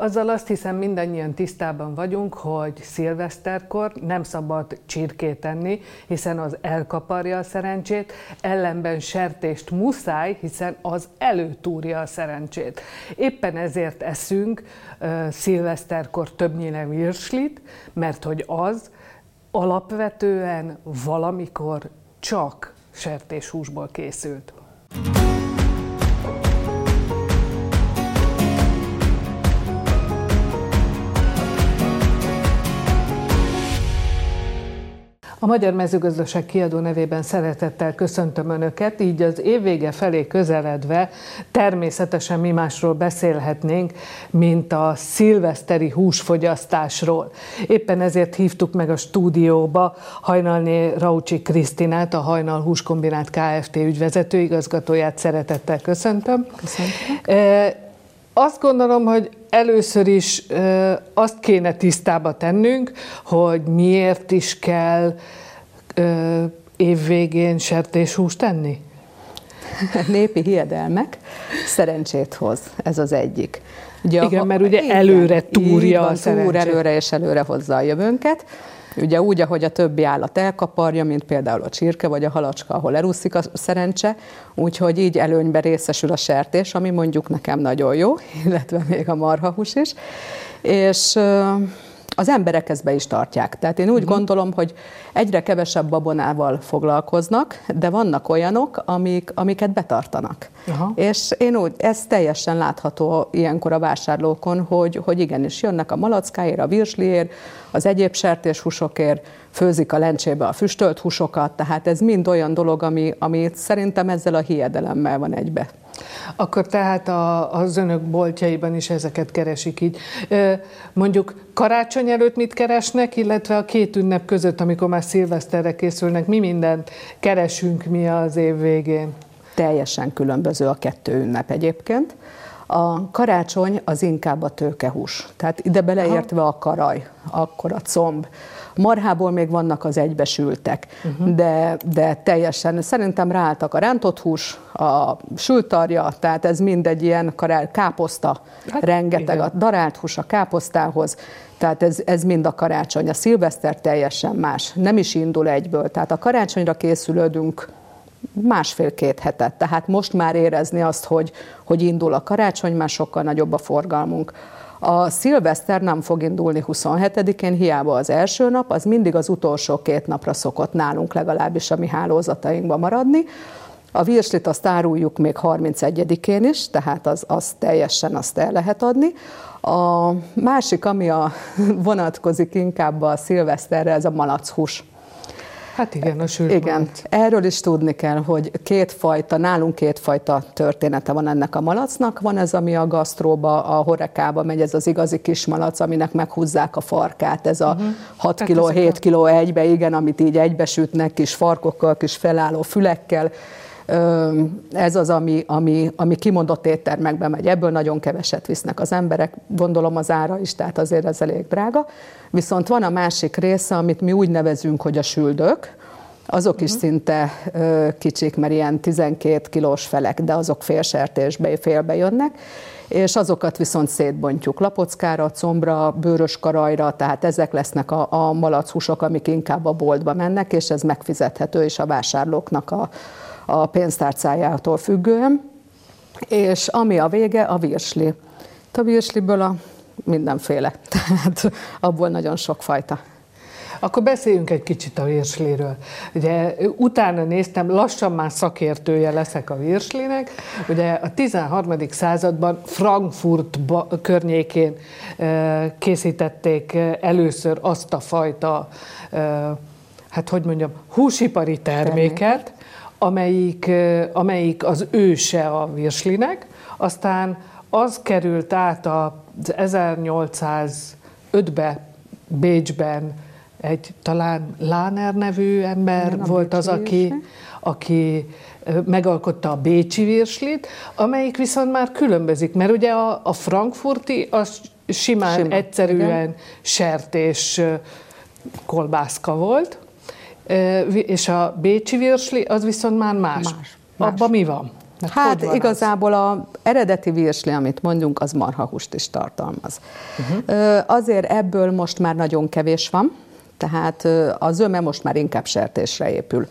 Azzal azt hiszem mindannyian tisztában vagyunk, hogy szilveszterkor nem szabad csirkét enni, hiszen az elkaparja a szerencsét, ellenben sertést muszáj, hiszen az előtúrja a szerencsét. Éppen ezért eszünk uh, szilveszterkor többnyire virslit, mert hogy az alapvetően valamikor csak sertéshúsból készült. A Magyar Mezőgazdaság kiadó nevében szeretettel köszöntöm Önöket, így az évvége felé közeledve természetesen mi másról beszélhetnénk, mint a szilveszteri húsfogyasztásról. Éppen ezért hívtuk meg a stúdióba Hajnalné Raucsi Krisztinát, a Hajnal Húskombinát Kft. ügyvezető igazgatóját szeretettel köszöntöm. Köszöntöm. Azt gondolom, hogy először is azt kéne tisztába tennünk, hogy miért is kell évvégén sertéshúst tenni? Népi hiedelmek szerencsét hoz, ez az egyik. Ugye igen, a, mert ugye igen, előre túrja van, a túr előre és előre hozza a jövőnket. Ugye úgy, ahogy a többi állat elkaparja, mint például a csirke vagy a halacska, ahol elúszik a szerencse, úgyhogy így előnybe részesül a sertés, ami mondjuk nekem nagyon jó, illetve még a marhahús is. És az emberek ezt be is tartják. Tehát én úgy uh-huh. gondolom, hogy egyre kevesebb babonával foglalkoznak, de vannak olyanok, amik, amiket betartanak. Uh-huh. És én úgy, ez teljesen látható ilyenkor a vásárlókon, hogy, hogy igenis jönnek a malackáért, a virsliért, az egyéb sertéshúsokért, főzik a lencsébe a füstölt húsokat, tehát ez mind olyan dolog, ami, ami szerintem ezzel a hiedelemmel van egybe. Akkor tehát a, az önök boltjaiban is ezeket keresik így. Mondjuk karácsony előtt mit keresnek, illetve a két ünnep között, amikor már szilveszterre készülnek, mi mindent keresünk mi az év végén? Teljesen különböző a kettő ünnep egyébként. A karácsony az inkább a tőkehús, tehát ide beleértve a karaj, akkor a comb, Marhából még vannak az egybesültek, uh-huh. de, de teljesen szerintem ráálltak a rántott hús, a sültarja, tehát ez mindegy ilyen karál, káposzta, hát, rengeteg, igen. a darált hús a káposztához, tehát ez, ez mind a karácsony. A szilveszter teljesen más, nem is indul egyből. Tehát a karácsonyra készülődünk másfél-két hetet. Tehát most már érezni azt, hogy, hogy indul a karácsony, már sokkal nagyobb a forgalmunk. A szilveszter nem fog indulni 27-én, hiába az első nap, az mindig az utolsó két napra szokott nálunk legalábbis a mi hálózatainkban maradni. A virslit azt áruljuk még 31-én is, tehát az, az teljesen azt el lehet adni. A másik, ami a, vonatkozik inkább a szilveszterre, ez a malachús. Hát igen, a sült Igen, erről is tudni kell, hogy kétfajta, nálunk kétfajta története van ennek a malacnak. Van ez, ami a gasztróba, a horekába megy, ez az igazi kis malac, aminek meghúzzák a farkát. Ez a uh-huh. 6 kg, 7 kg egybe, igen, amit így egybesütnek, kis farkokkal, kis felálló fülekkel ez az, ami, ami, ami kimondott éttermekbe megy. Ebből nagyon keveset visznek az emberek, gondolom az ára is, tehát azért ez elég drága. Viszont van a másik része, amit mi úgy nevezünk, hogy a süldök, azok uh-huh. is mhm. szinte ö, kicsik, mert ilyen 12 kilós felek, de azok félsertésbe, félbe jönnek, és azokat viszont szétbontjuk lapockára, combra, bőrös karajra, tehát ezek lesznek a, a malachúsok, amik inkább a boltba mennek, és ez megfizethető is a vásárlóknak a, a pénztárcájától függően, és ami a vége, a virsli. A virsliből a mindenféle, tehát abból nagyon sok fajta. Akkor beszéljünk egy kicsit a virsliről. Ugye utána néztem, lassan már szakértője leszek a virslinek. Ugye a 13. században Frankfurt környékén készítették először azt a fajta, hát hogy mondjam, húsipari terméket, amelyik, amelyik az őse a virslinek, aztán az került át az 1805-be Bécsben egy talán Láner nevű ember Igen, volt az, aki, aki megalkotta a bécsi virslit, amelyik viszont már különbözik, mert ugye a, a frankfurti az simán, Sima, egyszerűen igen. sertés kolbászka volt, és a bécsi virsli az viszont már más. más, más. Abban mi van? Mert hát igazából az? a eredeti virsli, amit mondjunk, az marhahúst is tartalmaz. Uh-huh. Azért ebből most már nagyon kevés van, tehát a zöme most már inkább sertésre épül.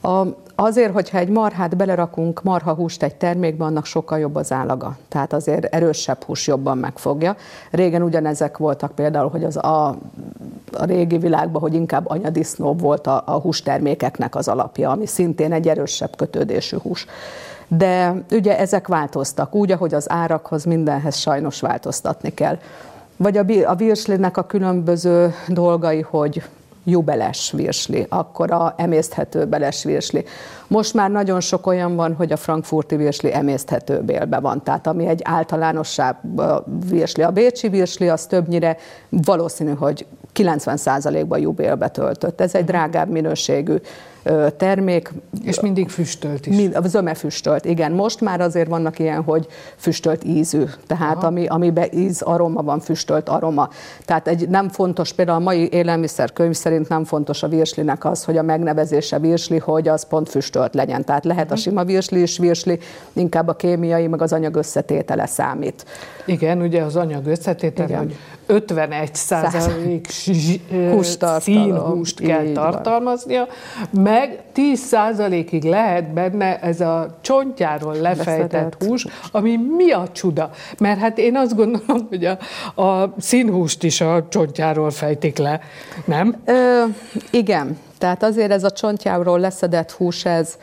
A, azért, hogyha egy marhát belerakunk marhahúst egy termékbe, annak sokkal jobb az állaga. Tehát azért erősebb hús jobban megfogja. Régen ugyanezek voltak például, hogy az a, a régi világban, hogy inkább anyadisznó volt a, a hústermékeknek az alapja, ami szintén egy erősebb kötődésű hús. De ugye ezek változtak, úgy, ahogy az árakhoz mindenhez sajnos változtatni kell. Vagy a, a virslinek a különböző dolgai, hogy jubeles virsli, akkor a emészthető beles virsli. Most már nagyon sok olyan van, hogy a frankfurti virsli emészthető bélbe van, tehát ami egy általánosabb virsli. A bécsi virsli az többnyire valószínű, hogy 90%-ban jubélbe töltött. Ez egy drágább minőségű termék. És mindig füstölt is. Mind, zöme füstölt, igen. Most már azért vannak ilyen, hogy füstölt ízű, tehát ami, amiben íz aroma van, füstölt aroma. Tehát egy nem fontos, például a mai élelmiszerkönyv szerint nem fontos a virslinek az, hogy a megnevezése virsli, hogy az pont füstölt legyen. Tehát lehet a mhm. sima virsli is virsli, inkább a kémiai, meg az anyag összetétele számít. Igen, ugye az anyag összetétele, hogy 51 százalék színhúst kell tartalmaznia, meg 10 százalékig lehet benne ez a csontjáról lefejtett Beszedett. hús, ami mi a csuda? Mert hát én azt gondolom, hogy a, a színhúst is a csontjáról fejtik le, nem? Ö, igen, tehát azért ez a csontjáról leszedett hús, ez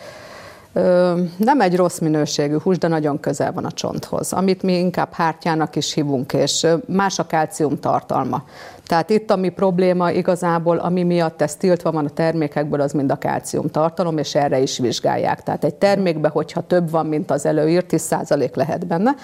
nem egy rossz minőségű hús, de nagyon közel van a csonthoz, amit mi inkább hártyának is hívunk, és más a kálcium tartalma. Tehát itt ami probléma igazából, ami miatt ez tiltva van a termékekből, az mind a kálcium tartalom, és erre is vizsgálják. Tehát egy termékbe, hogyha több van, mint az előírt, 10% lehet benne,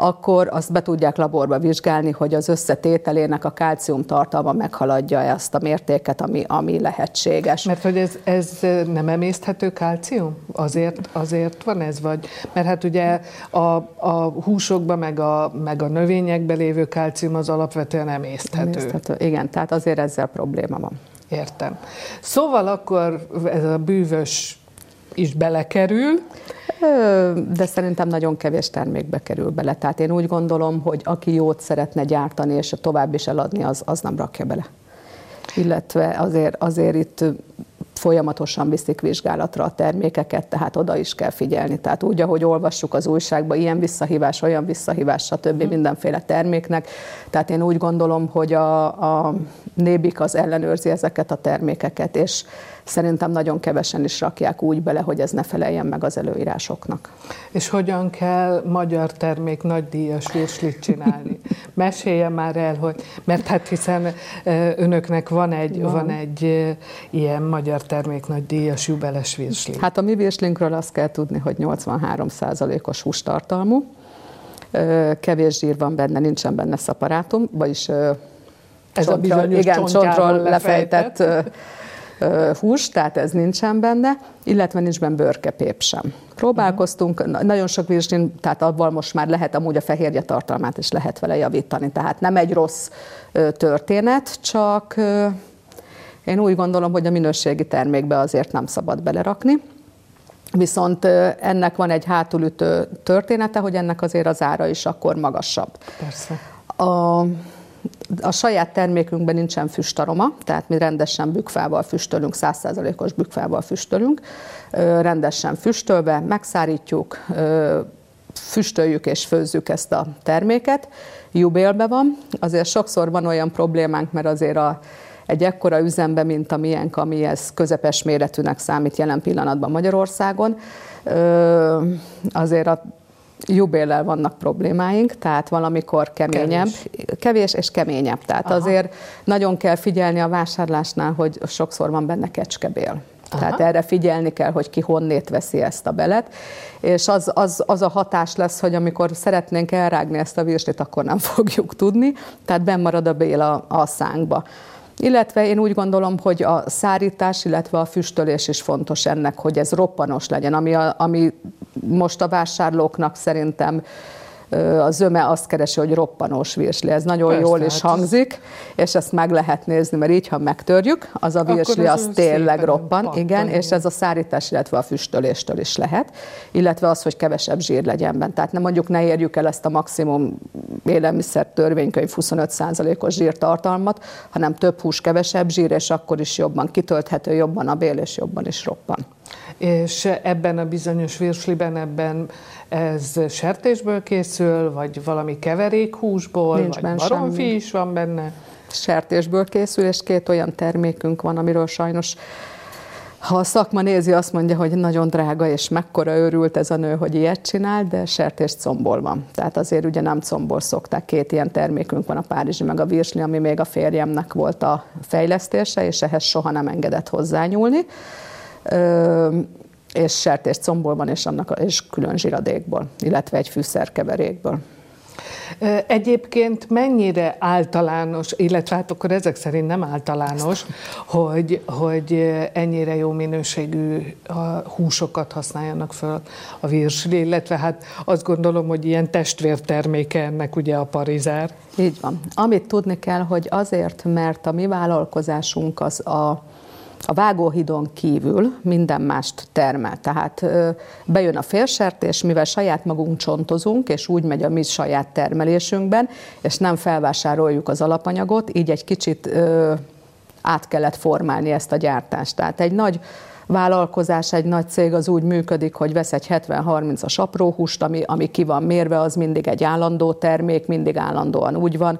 akkor azt be tudják laborba vizsgálni, hogy az összetételének a kálcium tartalma meghaladja ezt a mértéket, ami, ami lehetséges. Mert hogy ez, ez nem emészthető kálcium? Azért, azért van ez? Vagy, mert hát ugye a, a húsokban, meg a, meg a növényekben lévő kálcium az alapvetően emészthető. emészthető. Igen, tehát azért ezzel probléma van. Értem. Szóval akkor ez a bűvös is belekerül. De szerintem nagyon kevés termékbe kerül bele. Tehát én úgy gondolom, hogy aki jót szeretne gyártani és tovább is eladni, az, az nem rakja bele. Illetve azért, azért itt folyamatosan viszik vizsgálatra a termékeket, tehát oda is kell figyelni. Tehát úgy, ahogy olvassuk az újságban, ilyen visszahívás, olyan visszahívás, stb. Mm. mindenféle terméknek. Tehát én úgy gondolom, hogy a, a Nébik az ellenőrzi ezeket a termékeket, és szerintem nagyon kevesen is rakják úgy bele, hogy ez ne feleljen meg az előírásoknak. És hogyan kell magyar termék nagydíjas virslit csinálni? Mesélje már el, hogy, mert hát hiszen önöknek van egy, van. van egy ilyen magyar termék nagydíjas jubeles virsli. Hát a mi virslinkről azt kell tudni, hogy 83%-os hústartalmú, kevés zsír van benne, nincsen benne szaparátum, vagyis ez csontról, a bizonyos igen, csontról lefejtett, lefejtett hús, tehát ez nincsen benne, illetve nincs benne bőrkepép sem. Próbálkoztunk, uh-huh. nagyon sok virzslin, tehát abban most már lehet amúgy a fehérje tartalmát is lehet vele javítani, tehát nem egy rossz történet, csak én úgy gondolom, hogy a minőségi termékbe azért nem szabad belerakni. Viszont ennek van egy hátulütő története, hogy ennek azért az ára is akkor magasabb. Persze. A, a saját termékünkben nincsen füstaroma, tehát mi rendesen bükfával füstölünk, 100%-os bükfával füstölünk, rendesen füstölve, megszárítjuk, füstöljük és főzzük ezt a terméket. Jubélbe van, azért sokszor van olyan problémánk, mert azért a, egy ekkora üzembe, mint a miénk, ami ez közepes méretűnek számít jelen pillanatban Magyarországon, azért a jubéllel vannak problémáink, tehát valamikor keményebb, kevés, kevés és keményebb. Tehát Aha. azért nagyon kell figyelni a vásárlásnál, hogy sokszor van benne kecskebél. Aha. Tehát erre figyelni kell, hogy ki honnét veszi ezt a belet, és az, az, az a hatás lesz, hogy amikor szeretnénk elrágni ezt a virslit, akkor nem fogjuk tudni, tehát benn marad a bél a, a szánkba. Illetve én úgy gondolom, hogy a szárítás, illetve a füstölés is fontos ennek, hogy ez roppanos legyen, ami, a, ami most a vásárlóknak szerintem a zöme azt keresi, hogy roppanós virsli. Ez nagyon Persze, jól is hát hangzik, és ezt meg lehet nézni, mert így, ha megtörjük, az a virsli az, az tényleg roppan, pattan, igen, és ez a szárítás, illetve a füstöléstől is lehet, illetve az, hogy kevesebb zsír legyen benne. Tehát nem mondjuk ne érjük el ezt a maximum élelmiszer törvénykönyv 25%-os zsírtartalmat, hanem több hús, kevesebb zsír, és akkor is jobban kitölthető, jobban a bél, és jobban is roppan. És ebben a bizonyos virsliben, ebben ez sertésből készül, vagy valami keverékhúsból, Nincs vagy baromfi is van benne? Sertésből készül, és két olyan termékünk van, amiről sajnos ha a szakma nézi, azt mondja, hogy nagyon drága, és mekkora örült ez a nő, hogy ilyet csinál, de sertés combol van. Tehát azért ugye nem combol szokták. Két ilyen termékünk van, a Párizsi meg a Virsli, ami még a férjemnek volt a fejlesztése, és ehhez soha nem engedett hozzányúlni és sertés van, és, annak, és külön zsiradékból, illetve egy fűszerkeverékből. Egyébként mennyire általános, illetve hát akkor ezek szerint nem általános, hogy, hogy ennyire jó minőségű húsokat használjanak föl a virsli, illetve hát azt gondolom, hogy ilyen testvérterméke ennek ugye a parizár. Így van. Amit tudni kell, hogy azért, mert a mi vállalkozásunk az a a vágóhidon kívül minden mást termel. Tehát bejön a félsertés, mivel saját magunk csontozunk, és úgy megy a mi saját termelésünkben, és nem felvásároljuk az alapanyagot, így egy kicsit át kellett formálni ezt a gyártást. Tehát egy nagy vállalkozás, egy nagy cég az úgy működik, hogy vesz egy 70-30-as apróhúst, ami, ami ki van mérve, az mindig egy állandó termék, mindig állandóan úgy van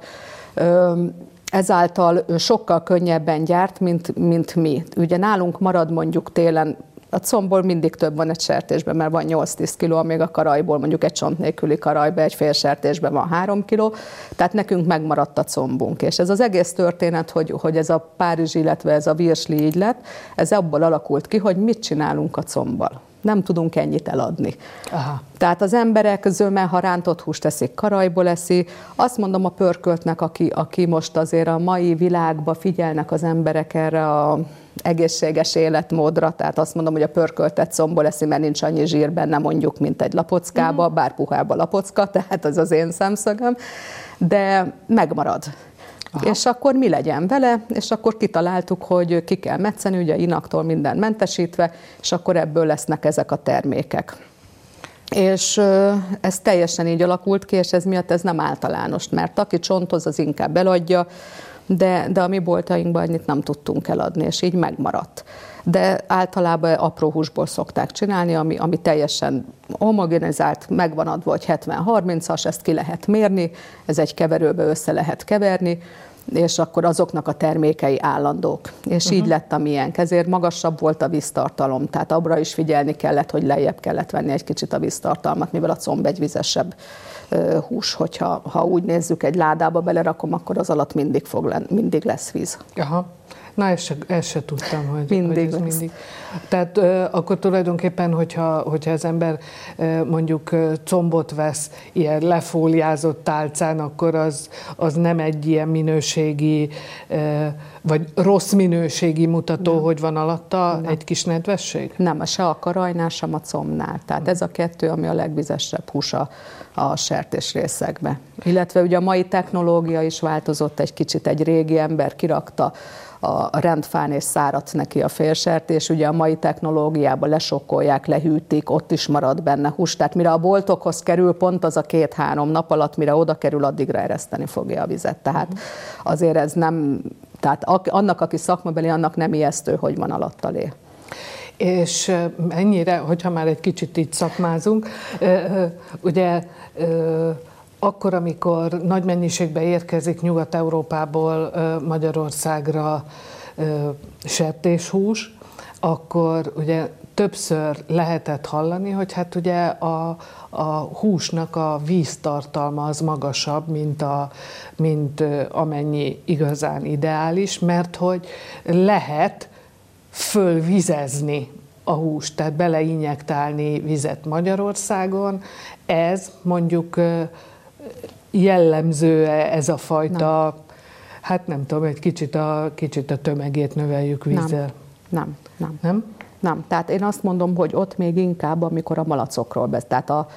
ezáltal sokkal könnyebben gyárt, mint, mint mi. Ugye nálunk marad mondjuk télen a combból mindig több van egy sertésben, mert van 8-10 kiló, amíg a karajból mondjuk egy csont nélküli karajba egy fél sertésben van 3 kiló, tehát nekünk megmaradt a combunk. És ez az egész történet, hogy, hogy ez a Párizs, illetve ez a virsli így lett, ez abból alakult ki, hogy mit csinálunk a combbal nem tudunk ennyit eladni. Aha. Tehát az emberek zöme, ha rántott húst teszik, karajból eszi. Azt mondom a pörköltnek, aki, aki most azért a mai világban figyelnek az emberek erre a egészséges életmódra, tehát azt mondom, hogy a pörköltet combol eszi, mert nincs annyi zsír benne mondjuk, mint egy lapockába, mm. bár puhába lapocka, tehát az az én szemszögöm, de megmarad. És akkor mi legyen vele, és akkor kitaláltuk, hogy ki kell metszeni, ugye inaktól minden mentesítve, és akkor ebből lesznek ezek a termékek. És ez teljesen így alakult ki, és ez miatt ez nem általános, mert aki csontoz, az inkább eladja, de, de a mi boltainkban annyit nem tudtunk eladni, és így megmaradt. De általában apró húsból szokták csinálni, ami, ami teljesen homogenizált, megvan adva, hogy 70-30-as, ezt ki lehet mérni, ez egy keverőbe össze lehet keverni, és akkor azoknak a termékei állandók. És uh-huh. így lett a miénk. Ezért magasabb volt a víztartalom, tehát abra is figyelni kellett, hogy lejjebb kellett venni egy kicsit a víztartalmat, mivel a comb egy vizesebb hús, hogyha ha úgy nézzük, egy ládába belerakom, akkor az alatt mindig, fog lenni, mindig lesz víz. Aha. Na, ezt se, ezt se tudtam, hogy, mindig hogy ez mindig. Tehát uh, akkor tulajdonképpen, hogyha, hogyha az ember uh, mondjuk uh, combot vesz ilyen lefóliázott tálcán, akkor az, az nem egy ilyen minőségi, uh, vagy rossz minőségi mutató, nem. hogy van alatta nem. egy kis nedvesség? Nem, se a karajnál, sem a combnál. Tehát ez a kettő, ami a legvizesebb húsa a sertés részekbe. Illetve ugye a mai technológia is változott egy kicsit, egy régi ember kirakta a rendfán és száradt neki a félsert, és ugye a mai technológiában lesokkolják, lehűtik, ott is marad benne hús. Tehát mire a boltokhoz kerül, pont az a két-három nap alatt, mire oda kerül, addigra ereszteni fogja a vizet. Tehát azért ez nem, tehát annak, aki szakmabeli, annak nem ijesztő, hogy van alatta lé. És mennyire, hogyha már egy kicsit így szakmázunk, ugye akkor, amikor nagy mennyiségben érkezik Nyugat-Európából Magyarországra sertéshús, akkor ugye többször lehetett hallani, hogy hát ugye a, a húsnak a víztartalma az magasabb, mint, a, mint amennyi igazán ideális, mert hogy lehet fölvizezni a húst, tehát beleinjektálni vizet Magyarországon. Ez mondjuk jellemző ez a fajta, nem. hát nem tudom, egy kicsit a, kicsit a tömegét növeljük vízzel? Nem, nem, nem. Nem? Nem. Tehát én azt mondom, hogy ott még inkább, amikor a malacokról beszél, tehát a,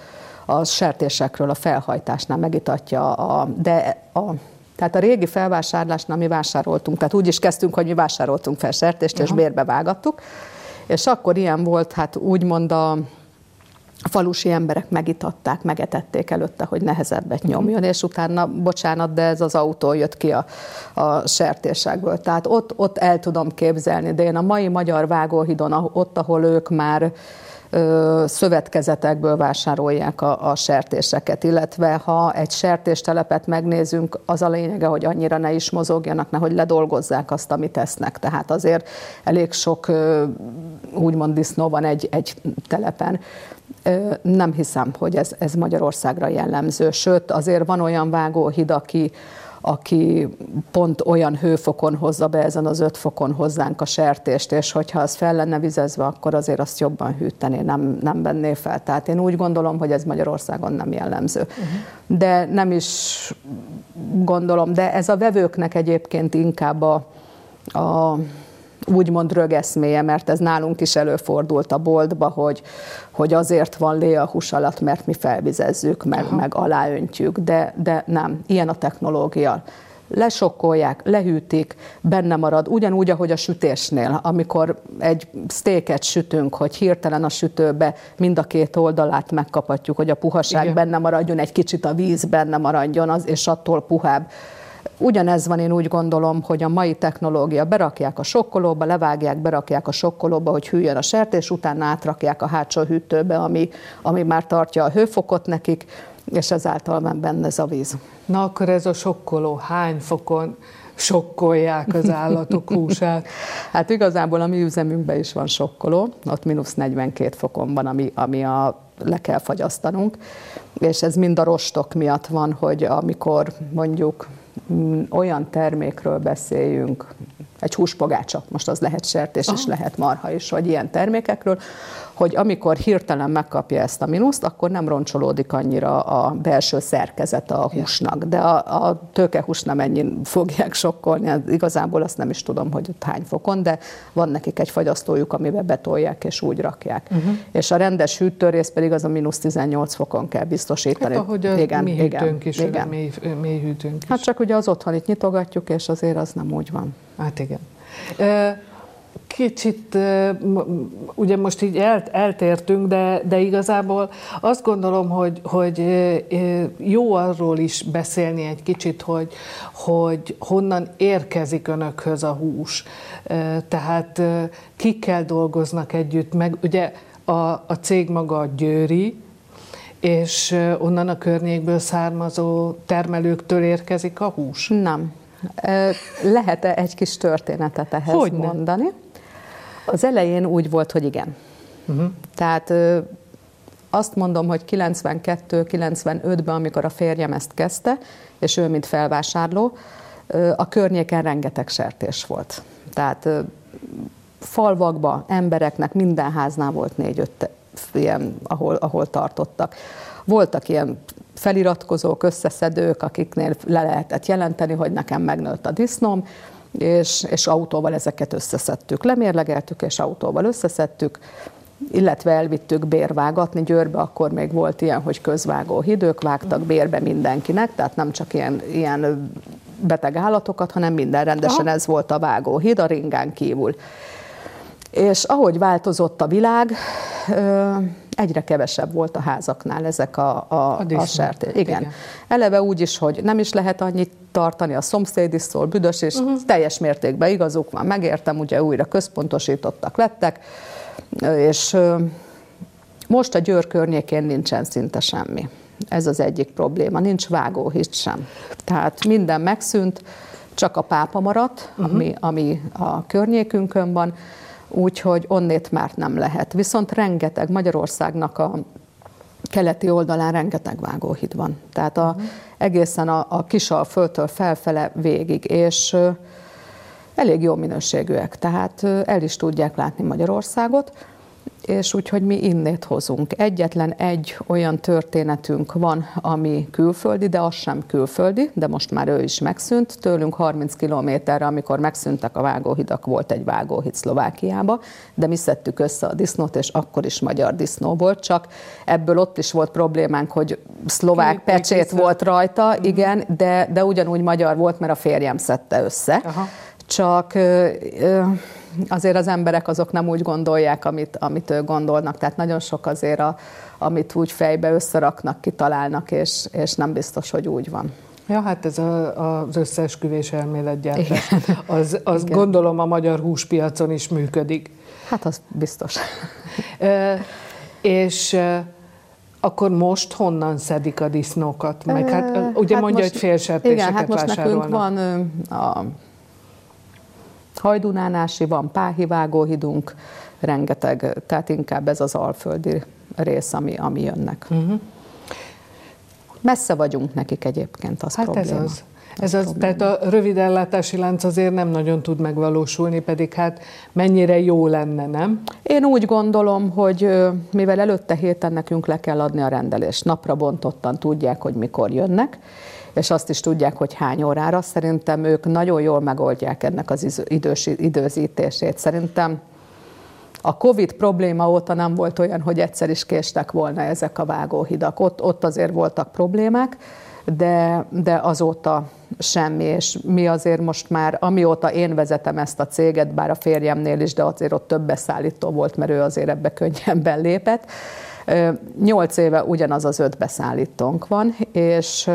a sertésekről a felhajtásnál megitatja, a, de a tehát a régi felvásárlásnál mi vásároltunk, tehát úgy is kezdtünk, hogy mi vásároltunk fel sertést, Aha. és bérbe vágattuk, és akkor ilyen volt, hát úgymond a, a falusi emberek megitatták, megetették előtte, hogy nehezebbet mhm. nyomjon, és utána, bocsánat, de ez az autó jött ki a, a sertésekből. Tehát ott, ott el tudom képzelni, de én a mai magyar vágóhidon, ott, ahol ők már szövetkezetekből vásárolják a, a sertéseket, illetve ha egy sertéstelepet megnézünk, az a lényege, hogy annyira ne is mozogjanak, nehogy ledolgozzák azt, amit tesznek. Tehát azért elég sok úgymond disznó van egy, egy telepen. Nem hiszem, hogy ez, ez Magyarországra jellemző. Sőt, azért van olyan vágóhid, aki, aki pont olyan hőfokon hozza be ezen az öt fokon hozzánk a sertést, és hogyha az fel lenne vizezve, akkor azért azt jobban hűtené, nem, nem venné fel. Tehát én úgy gondolom, hogy ez Magyarországon nem jellemző. Uh-huh. De nem is gondolom, de ez a vevőknek egyébként inkább a, a úgymond rögeszméje, mert ez nálunk is előfordult a boltba, hogy, hogy azért van lé a hús alatt, mert mi felvizezzük, meg, meg aláöntjük, de, de nem, ilyen a technológia. Lesokkolják, lehűtik, benne marad, ugyanúgy, ahogy a sütésnél, amikor egy sztéket sütünk, hogy hirtelen a sütőbe mind a két oldalát megkapatjuk, hogy a puhaság Igen. benne maradjon, egy kicsit a víz benne maradjon, az, és attól puhább Ugyanez van, én úgy gondolom, hogy a mai technológia berakják a sokkolóba, levágják, berakják a sokkolóba, hogy hűljön a sertés, utána átrakják a hátsó hűtőbe, ami, ami már tartja a hőfokot nekik, és ezáltal van benne ez a víz. Na akkor ez a sokkoló hány fokon sokkolják az állatok húsát? hát igazából a mi üzemünkben is van sokkoló, ott mínusz 42 fokon van, ami, ami a le kell fagyasztanunk, és ez mind a rostok miatt van, hogy amikor mondjuk olyan termékről beszéljünk, egy húspogácsa, most az lehet sertés és lehet marha is, vagy ilyen termékekről, hogy amikor hirtelen megkapja ezt a mínuszt, akkor nem roncsolódik annyira a belső szerkezete a húsnak. De a, a tőkehús nem ennyi fogják sokkolni, hát igazából azt nem is tudom, hogy ott hány fokon, de van nekik egy fagyasztójuk, amiben betolják és úgy rakják. Uh-huh. És a rendes hűtőrész pedig az a mínusz 18 fokon kell biztosítani. Hát ahogy a igen, mi hűtőnk is, igen. mély, mély hűtőnk is. Hát csak ugye az otthonit nyitogatjuk, és azért az nem úgy van. Hát igen. Kicsit, ugye most így el, eltértünk, de, de igazából azt gondolom, hogy, hogy jó arról is beszélni egy kicsit, hogy, hogy honnan érkezik önökhöz a hús. Tehát kikkel dolgoznak együtt, meg ugye a, a cég maga a Győri, és onnan a környékből származó termelőktől érkezik a hús? Nem. Lehet-e egy kis történetet ehhez Hogyne? mondani? Az elején úgy volt, hogy igen. Uh-huh. Tehát azt mondom, hogy 92-95-ben, amikor a férjem ezt kezdte, és ő mint felvásárló, a környéken rengeteg sertés volt. Tehát falvakba, embereknek minden háznál volt négy-öt ilyen, ahol, ahol tartottak. Voltak ilyen feliratkozók, összeszedők, akiknél le lehetett jelenteni, hogy nekem megnőtt a disznom, és, és autóval ezeket összeszedtük. Lemérlegeltük, és autóval összeszedtük, illetve elvittük bérvágatni. Győrbe akkor még volt ilyen, hogy közvágó hidők vágtak bérbe mindenkinek, tehát nem csak ilyen, ilyen beteg állatokat, hanem minden rendesen Aha. ez volt a vágóhíd a ringán kívül. És ahogy változott a világ, egyre kevesebb volt a házaknál ezek a, a, a, a sertés. Igen. igen. Eleve úgy is, hogy nem is lehet annyit tartani, a szomszéd is szól, büdös, és uh-huh. teljes mértékben igazuk van, megértem, ugye újra központosítottak lettek, és most a Győr környékén nincsen szinte semmi. Ez az egyik probléma, nincs vágóhíd sem. Tehát minden megszűnt, csak a pápa maradt, uh-huh. ami, ami a környékünkön van, úgyhogy onnét már nem lehet. Viszont rengeteg Magyarországnak a keleti oldalán rengeteg vágóhíd van. Tehát a, egészen a, a földtől felfele végig, és elég jó minőségűek, tehát el is tudják látni Magyarországot, és úgyhogy mi innét hozunk. Egyetlen egy olyan történetünk van, ami külföldi, de az sem külföldi, de most már ő is megszűnt. Tőlünk 30 kilométerre, amikor megszűntek a vágóhidak, volt egy vágóhíd Szlovákiába, de mi szedtük össze a disznót, és akkor is magyar disznó volt, csak ebből ott is volt problémánk, hogy szlovák Két pecsét vissza. volt rajta, mm. igen, de, de ugyanúgy magyar volt, mert a férjem szedte össze. Aha. Csak ö, ö, azért az emberek azok nem úgy gondolják, amit, amit ők gondolnak. Tehát nagyon sok azért, a, amit úgy fejbe összeraknak, kitalálnak, és, és nem biztos, hogy úgy van. Ja, hát ez a, az összeesküvés elméletgyártás. Az, az gondolom a magyar húspiacon is működik. Hát az biztos. e, és akkor most honnan szedik a disznókat? Meg hát ugye hát mondja, most, hogy félsertéseket Igen, hát most vásárolnak. nekünk van a Hajdunánási van, Páhi vágóhidunk, rengeteg, tehát inkább ez az alföldi rész, ami, ami jönnek. Uh-huh. Messze vagyunk nekik egyébként, az hát probléma. ez az. Ez az, tehát a rövid ellátási lánc azért nem nagyon tud megvalósulni, pedig hát mennyire jó lenne, nem? Én úgy gondolom, hogy mivel előtte héten nekünk le kell adni a rendelést, napra bontottan tudják, hogy mikor jönnek, és azt is tudják, hogy hány órára. Szerintem ők nagyon jól megoldják ennek az idős, időzítését. Szerintem a Covid probléma óta nem volt olyan, hogy egyszer is késtek volna ezek a vágóhidak. Ott, ott azért voltak problémák, de, de azóta semmi, és mi azért most már, amióta én vezetem ezt a céget, bár a férjemnél is, de azért ott több beszállító volt, mert ő azért ebbe könnyebben lépett. Nyolc éve ugyanaz az öt beszállítónk van, és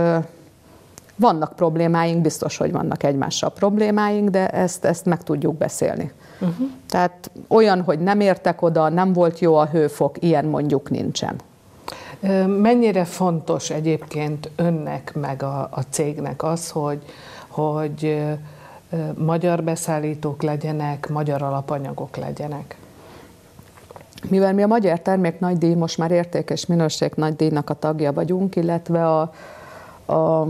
vannak problémáink, biztos, hogy vannak egymással problémáink, de ezt, ezt meg tudjuk beszélni. Uh-huh. Tehát olyan, hogy nem értek oda, nem volt jó a hőfok, ilyen mondjuk nincsen. Mennyire fontos egyébként önnek meg a, a cégnek az, hogy, hogy magyar beszállítók legyenek, magyar alapanyagok legyenek? Mivel mi a Magyar Termék Nagy Díj, most már értékes minőség Nagy Díjnak a tagja vagyunk, illetve a, a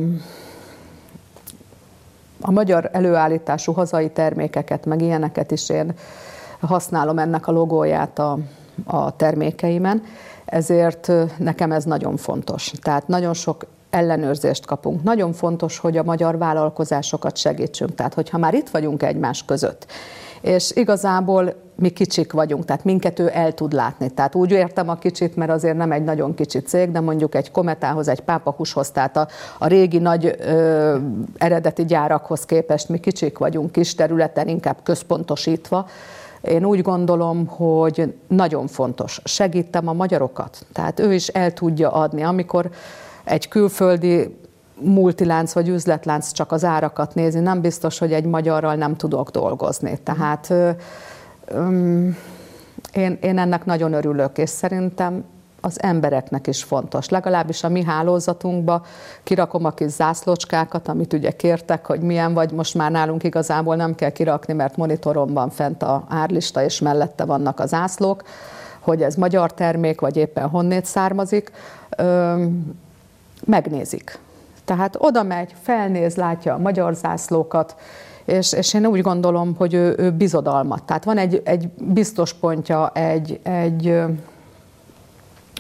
a magyar előállítású hazai termékeket, meg ilyeneket is én használom ennek a logóját a, a termékeimen, ezért nekem ez nagyon fontos. Tehát nagyon sok ellenőrzést kapunk. Nagyon fontos, hogy a magyar vállalkozásokat segítsünk. Tehát, hogyha már itt vagyunk egymás között, és igazából mi kicsik vagyunk, tehát minket ő el tud látni. Tehát úgy értem a kicsit, mert azért nem egy nagyon kicsi cég, de mondjuk egy kometához, egy pápahúshoz, tehát a, a régi nagy ö, eredeti gyárakhoz képest mi kicsik vagyunk, kis területen, inkább központosítva. Én úgy gondolom, hogy nagyon fontos. Segítem a magyarokat, tehát ő is el tudja adni. Amikor egy külföldi multilánc vagy üzletlánc csak az árakat nézi, nem biztos, hogy egy magyarral nem tudok dolgozni. Tehát um, én, én ennek nagyon örülök, és szerintem az embereknek is fontos. Legalábbis a mi hálózatunkba kirakom a kis zászlócskákat, amit ugye kértek, hogy milyen vagy, most már nálunk igazából nem kell kirakni, mert monitoron van fent a árlista, és mellette vannak az zászlók, hogy ez magyar termék, vagy éppen honnét származik. Öm, megnézik. Tehát oda megy, felnéz, látja a magyar zászlókat, és, és én úgy gondolom, hogy ő, ő bizodalmat. Tehát van egy, egy biztos pontja, egy, egy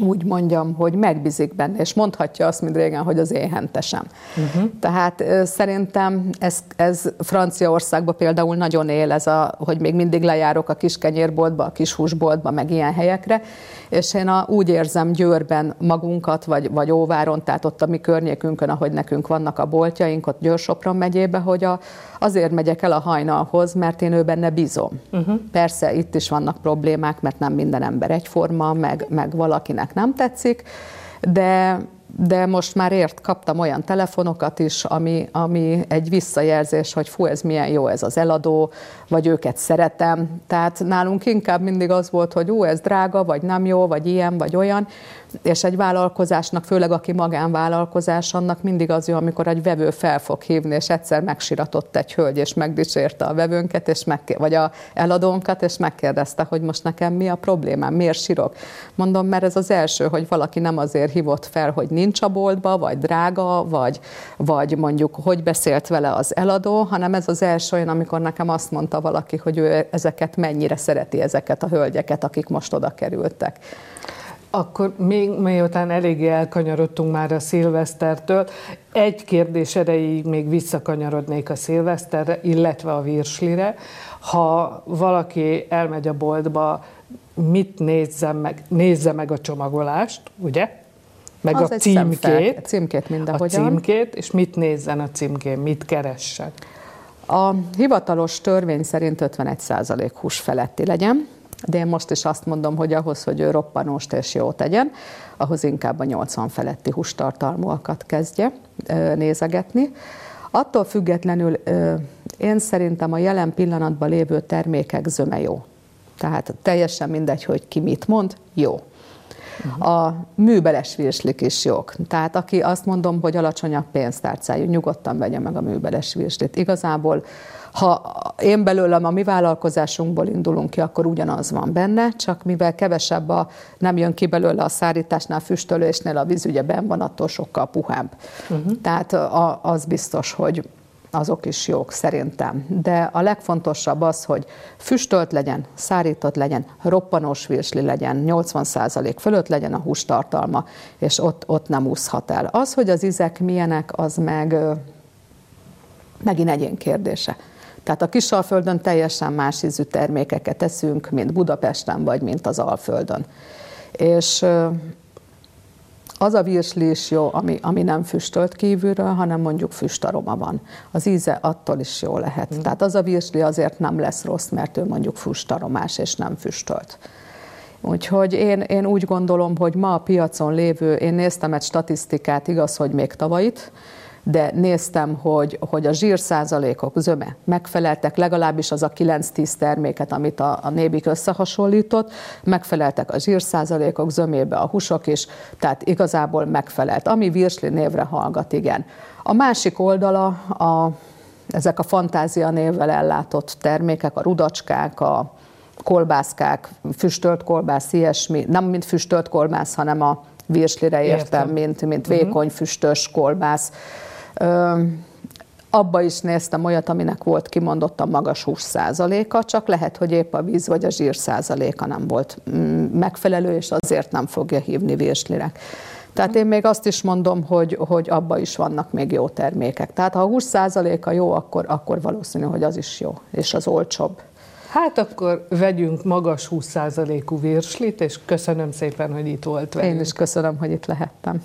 úgy mondjam, hogy megbízik benne, és mondhatja azt, mint régen, hogy az éhentesem. Uh-huh. Tehát szerintem ez, ez Franciaországban például nagyon él, ez a, hogy még mindig lejárok a kis kenyérboltba, a kis húsboltba, meg ilyen helyekre, és én a, úgy érzem Győrben magunkat, vagy, vagy Óváron, tehát ott a mi környékünkön, ahogy nekünk vannak a boltjaink, ott Győr-Sopron megyébe, hogy a, azért megyek el a hajnalhoz, mert én ő benne bízom. Uh-huh. Persze itt is vannak problémák, mert nem minden ember egyforma, meg, meg valakinek nem tetszik, de de most már ért, kaptam olyan telefonokat is, ami, ami egy visszajelzés, hogy fú, ez milyen jó ez az eladó, vagy őket szeretem. Tehát nálunk inkább mindig az volt, hogy ó, ez drága, vagy nem jó, vagy ilyen, vagy olyan, és egy vállalkozásnak, főleg aki magánvállalkozás, annak mindig az jó, amikor egy vevő fel fog hívni, és egyszer megsiratott egy hölgy, és megdicsérte a vevőnket, és meg, vagy a eladónkat, és megkérdezte, hogy most nekem mi a problémám, miért sirok. Mondom, mert ez az első, hogy valaki nem azért hívott fel, hogy nincs a boltba, vagy drága, vagy, vagy mondjuk hogy beszélt vele az eladó, hanem ez az első olyan, amikor nekem azt mondta valaki, hogy ő ezeket mennyire szereti, ezeket a hölgyeket, akik most oda kerültek. Akkor még miután eléggé elkanyarodtunk már a szilvesztertől, egy kérdés erejéig még visszakanyarodnék a szilveszterre, illetve a virslire. Ha valaki elmegy a boltba, mit nézzen meg? Nézze meg a csomagolást, ugye? Meg Az a címkét. szemfel- címkét A mindenhogyan. címkét, és mit nézzen a címkén, mit keressen. A hivatalos törvény szerint 51% hús feletti legyen, de én most is azt mondom, hogy ahhoz, hogy ő roppanóst és jó tegyen, ahhoz inkább a 80 feletti hústartalmúakat kezdje nézegetni. Attól függetlenül én szerintem a jelen pillanatban lévő termékek zöme jó. Tehát teljesen mindegy, hogy ki mit mond, jó. A műbeles virslik is jók. Tehát aki azt mondom, hogy alacsonyabb pénztárcájú, nyugodtan vegye meg a műbeles virslit. Igazából, ha én belőlem a mi vállalkozásunkból indulunk ki, akkor ugyanaz van benne, csak mivel kevesebb a, nem jön ki belőle a szárításnál, füstölésnél a víz ugye benn van, attól sokkal puhább. Uh-huh. Tehát a, az biztos, hogy azok is jók szerintem. De a legfontosabb az, hogy füstölt legyen, szárított legyen, roppanós virsli legyen, 80% fölött legyen a hústartalma, és ott, ott nem úszhat el. Az, hogy az izek milyenek, az meg megint egyén kérdése. Tehát a Kisalföldön teljesen más ízű termékeket eszünk, mint Budapesten vagy mint az Alföldön. És az a virsli is jó, ami, ami nem füstölt kívülről, hanem mondjuk füstaroma van. Az íze attól is jó lehet. Mm. Tehát az a virsli azért nem lesz rossz, mert ő mondjuk füstaromás és nem füstölt. Úgyhogy én, én úgy gondolom, hogy ma a piacon lévő, én néztem egy statisztikát, igaz, hogy még tavalyit, de néztem, hogy, hogy a zsírszázalékok zöme megfeleltek, legalábbis az a 9-10 terméket, amit a, a Nébik összehasonlított, megfeleltek a zsírszázalékok zömébe a húsok is, tehát igazából megfelelt. Ami virsli névre hallgat, igen. A másik oldala a, ezek a fantázia névvel ellátott termékek, a rudacskák, a kolbászkák, füstölt kolbász, ilyesmi, nem mint füstölt kolbász, hanem a virslire értem, Értem. mint, mint vékony füstös kolbász. Abba is néztem olyat, aminek volt kimondottan magas hús százaléka, csak lehet, hogy épp a víz vagy a zsír százaléka nem volt mm, megfelelő, és azért nem fogja hívni virslirek. Tehát én még azt is mondom, hogy, hogy abba is vannak még jó termékek. Tehát ha a 20 százaléka jó, akkor, akkor valószínű, hogy az is jó, és az olcsóbb. Hát akkor vegyünk magas 20%-ú virslit, és köszönöm szépen, hogy itt volt velünk. Én is köszönöm, hogy itt lehettem.